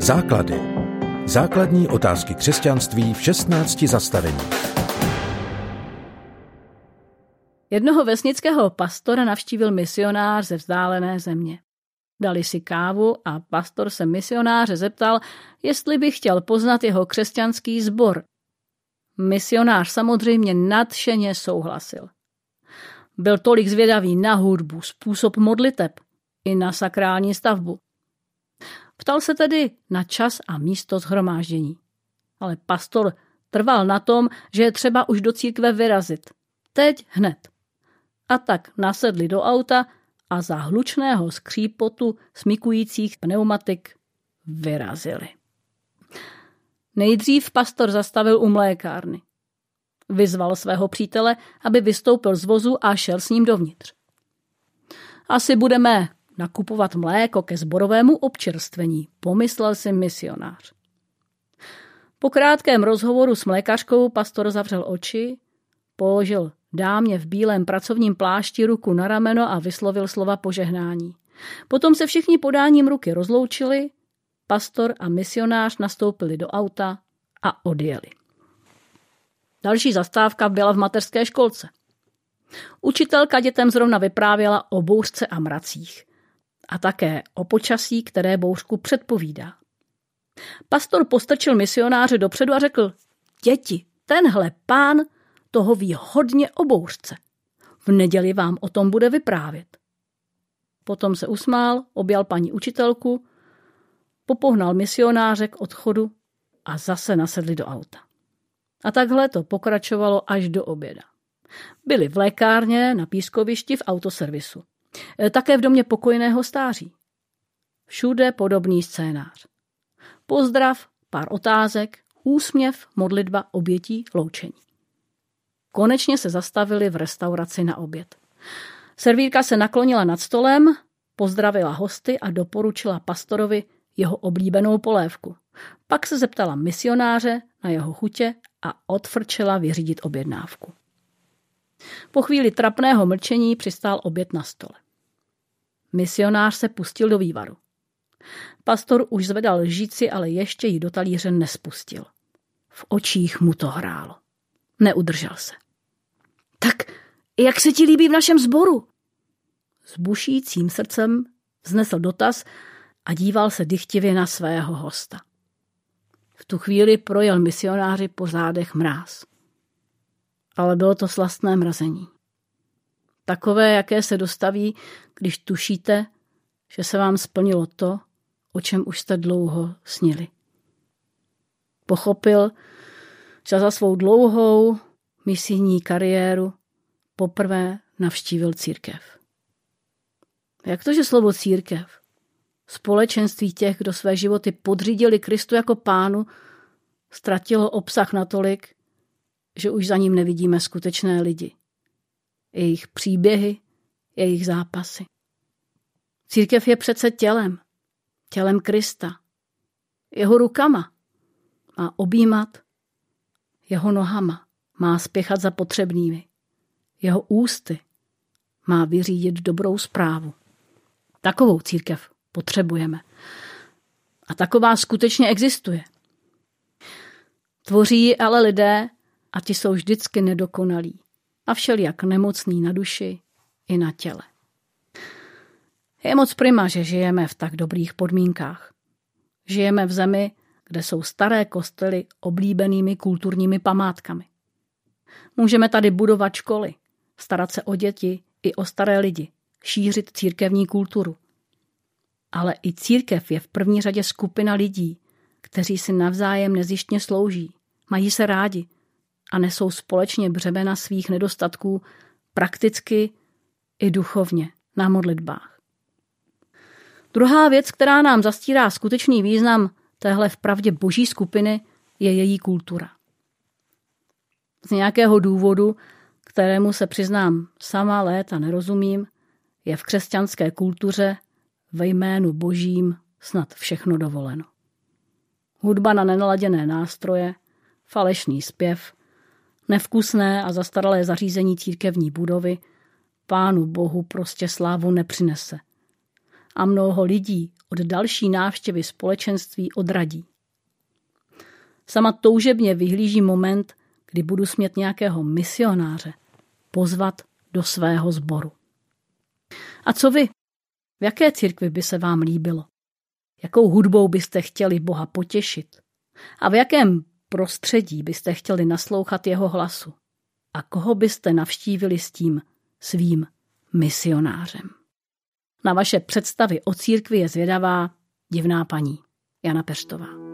Základy. Základní otázky křesťanství v 16 zastavení. Jednoho vesnického pastora navštívil misionář ze vzdálené země. Dali si kávu a pastor se misionáře zeptal, jestli by chtěl poznat jeho křesťanský sbor. Misionář samozřejmě nadšeně souhlasil. Byl tolik zvědavý na hudbu, způsob modliteb i na sakrální stavbu. Ptal se tedy na čas a místo zhromáždění. Ale pastor trval na tom, že je třeba už do církve vyrazit. Teď hned. A tak nasedli do auta a za hlučného skřípotu smikujících pneumatik vyrazili. Nejdřív pastor zastavil u mlékárny. Vyzval svého přítele, aby vystoupil z vozu a šel s ním dovnitř. Asi budeme nakupovat mléko ke zborovému občerstvení, pomyslel si misionář. Po krátkém rozhovoru s mlékařkou pastor zavřel oči, položil dámě v bílém pracovním plášti ruku na rameno a vyslovil slova požehnání. Potom se všichni podáním ruky rozloučili, pastor a misionář nastoupili do auta a odjeli. Další zastávka byla v mateřské školce. Učitelka dětem zrovna vyprávěla o bouřce a mracích a také o počasí, které bouřku předpovídá. Pastor postrčil misionáře dopředu a řekl, děti, tenhle pán toho ví hodně o bouřce. V neděli vám o tom bude vyprávět. Potom se usmál, objal paní učitelku, popohnal misionáře k odchodu a zase nasedli do auta. A takhle to pokračovalo až do oběda. Byli v lékárně, na pískovišti, v autoservisu. E, také v domě pokojného stáří. Všude podobný scénář. Pozdrav, pár otázek, úsměv, modlitba, obětí, loučení. Konečně se zastavili v restauraci na oběd. Servírka se naklonila nad stolem, pozdravila hosty a doporučila pastorovi jeho oblíbenou polévku. Pak se zeptala misionáře na jeho chutě a odfrčela vyřídit objednávku. Po chvíli trapného mlčení přistál oběd na stole. Misionář se pustil do vývaru. Pastor už zvedal lžíci, ale ještě ji do talíře nespustil. V očích mu to hrálo. Neudržel se. Tak jak se ti líbí v našem sboru? S bušícím srdcem vznesl dotaz a díval se dychtivě na svého hosta. V tu chvíli projel misionáři po zádech mráz. Ale bylo to slastné mrazení. Takové, jaké se dostaví, když tušíte, že se vám splnilo to, o čem už jste dlouho snili. Pochopil, že za svou dlouhou misijní kariéru poprvé navštívil církev. Jak to, že slovo církev, společenství těch, kdo své životy podřídili Kristu jako pánu, ztratilo obsah natolik, že už za ním nevidíme skutečné lidi. Jejich příběhy, jejich zápasy. Církev je přece tělem, tělem Krista. Jeho rukama má objímat, jeho nohama má spěchat za potřebnými. Jeho ústy má vyřídit dobrou zprávu. Takovou církev potřebujeme. A taková skutečně existuje. Tvoří ale lidé a ti jsou vždycky nedokonalí a všelijak nemocný na duši i na těle. Je moc prima, že žijeme v tak dobrých podmínkách. Žijeme v zemi, kde jsou staré kostely oblíbenými kulturními památkami. Můžeme tady budovat školy, starat se o děti i o staré lidi, šířit církevní kulturu. Ale i církev je v první řadě skupina lidí, kteří si navzájem nezjištně slouží, mají se rádi a nesou společně břemena svých nedostatků prakticky i duchovně na modlitbách. Druhá věc, která nám zastírá skutečný význam téhle vpravdě boží skupiny, je její kultura. Z nějakého důvodu, kterému se přiznám sama léta nerozumím, je v křesťanské kultuře ve jménu božím snad všechno dovoleno. Hudba na nenaladěné nástroje, falešný zpěv, nevkusné a zastaralé zařízení církevní budovy pánu bohu prostě slávu nepřinese. A mnoho lidí od další návštěvy společenství odradí. Sama toužebně vyhlíží moment, kdy budu smět nějakého misionáře pozvat do svého sboru. A co vy? V jaké církvi by se vám líbilo? Jakou hudbou byste chtěli Boha potěšit? A v jakém prostředí byste chtěli naslouchat jeho hlasu? A koho byste navštívili s tím svým misionářem? Na vaše představy o církvi je zvědavá divná paní Jana Peštová.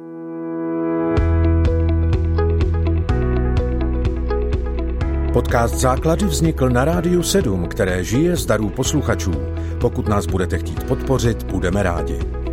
Podcast Základy vznikl na Rádiu 7, které žije z darů posluchačů. Pokud nás budete chtít podpořit, budeme rádi.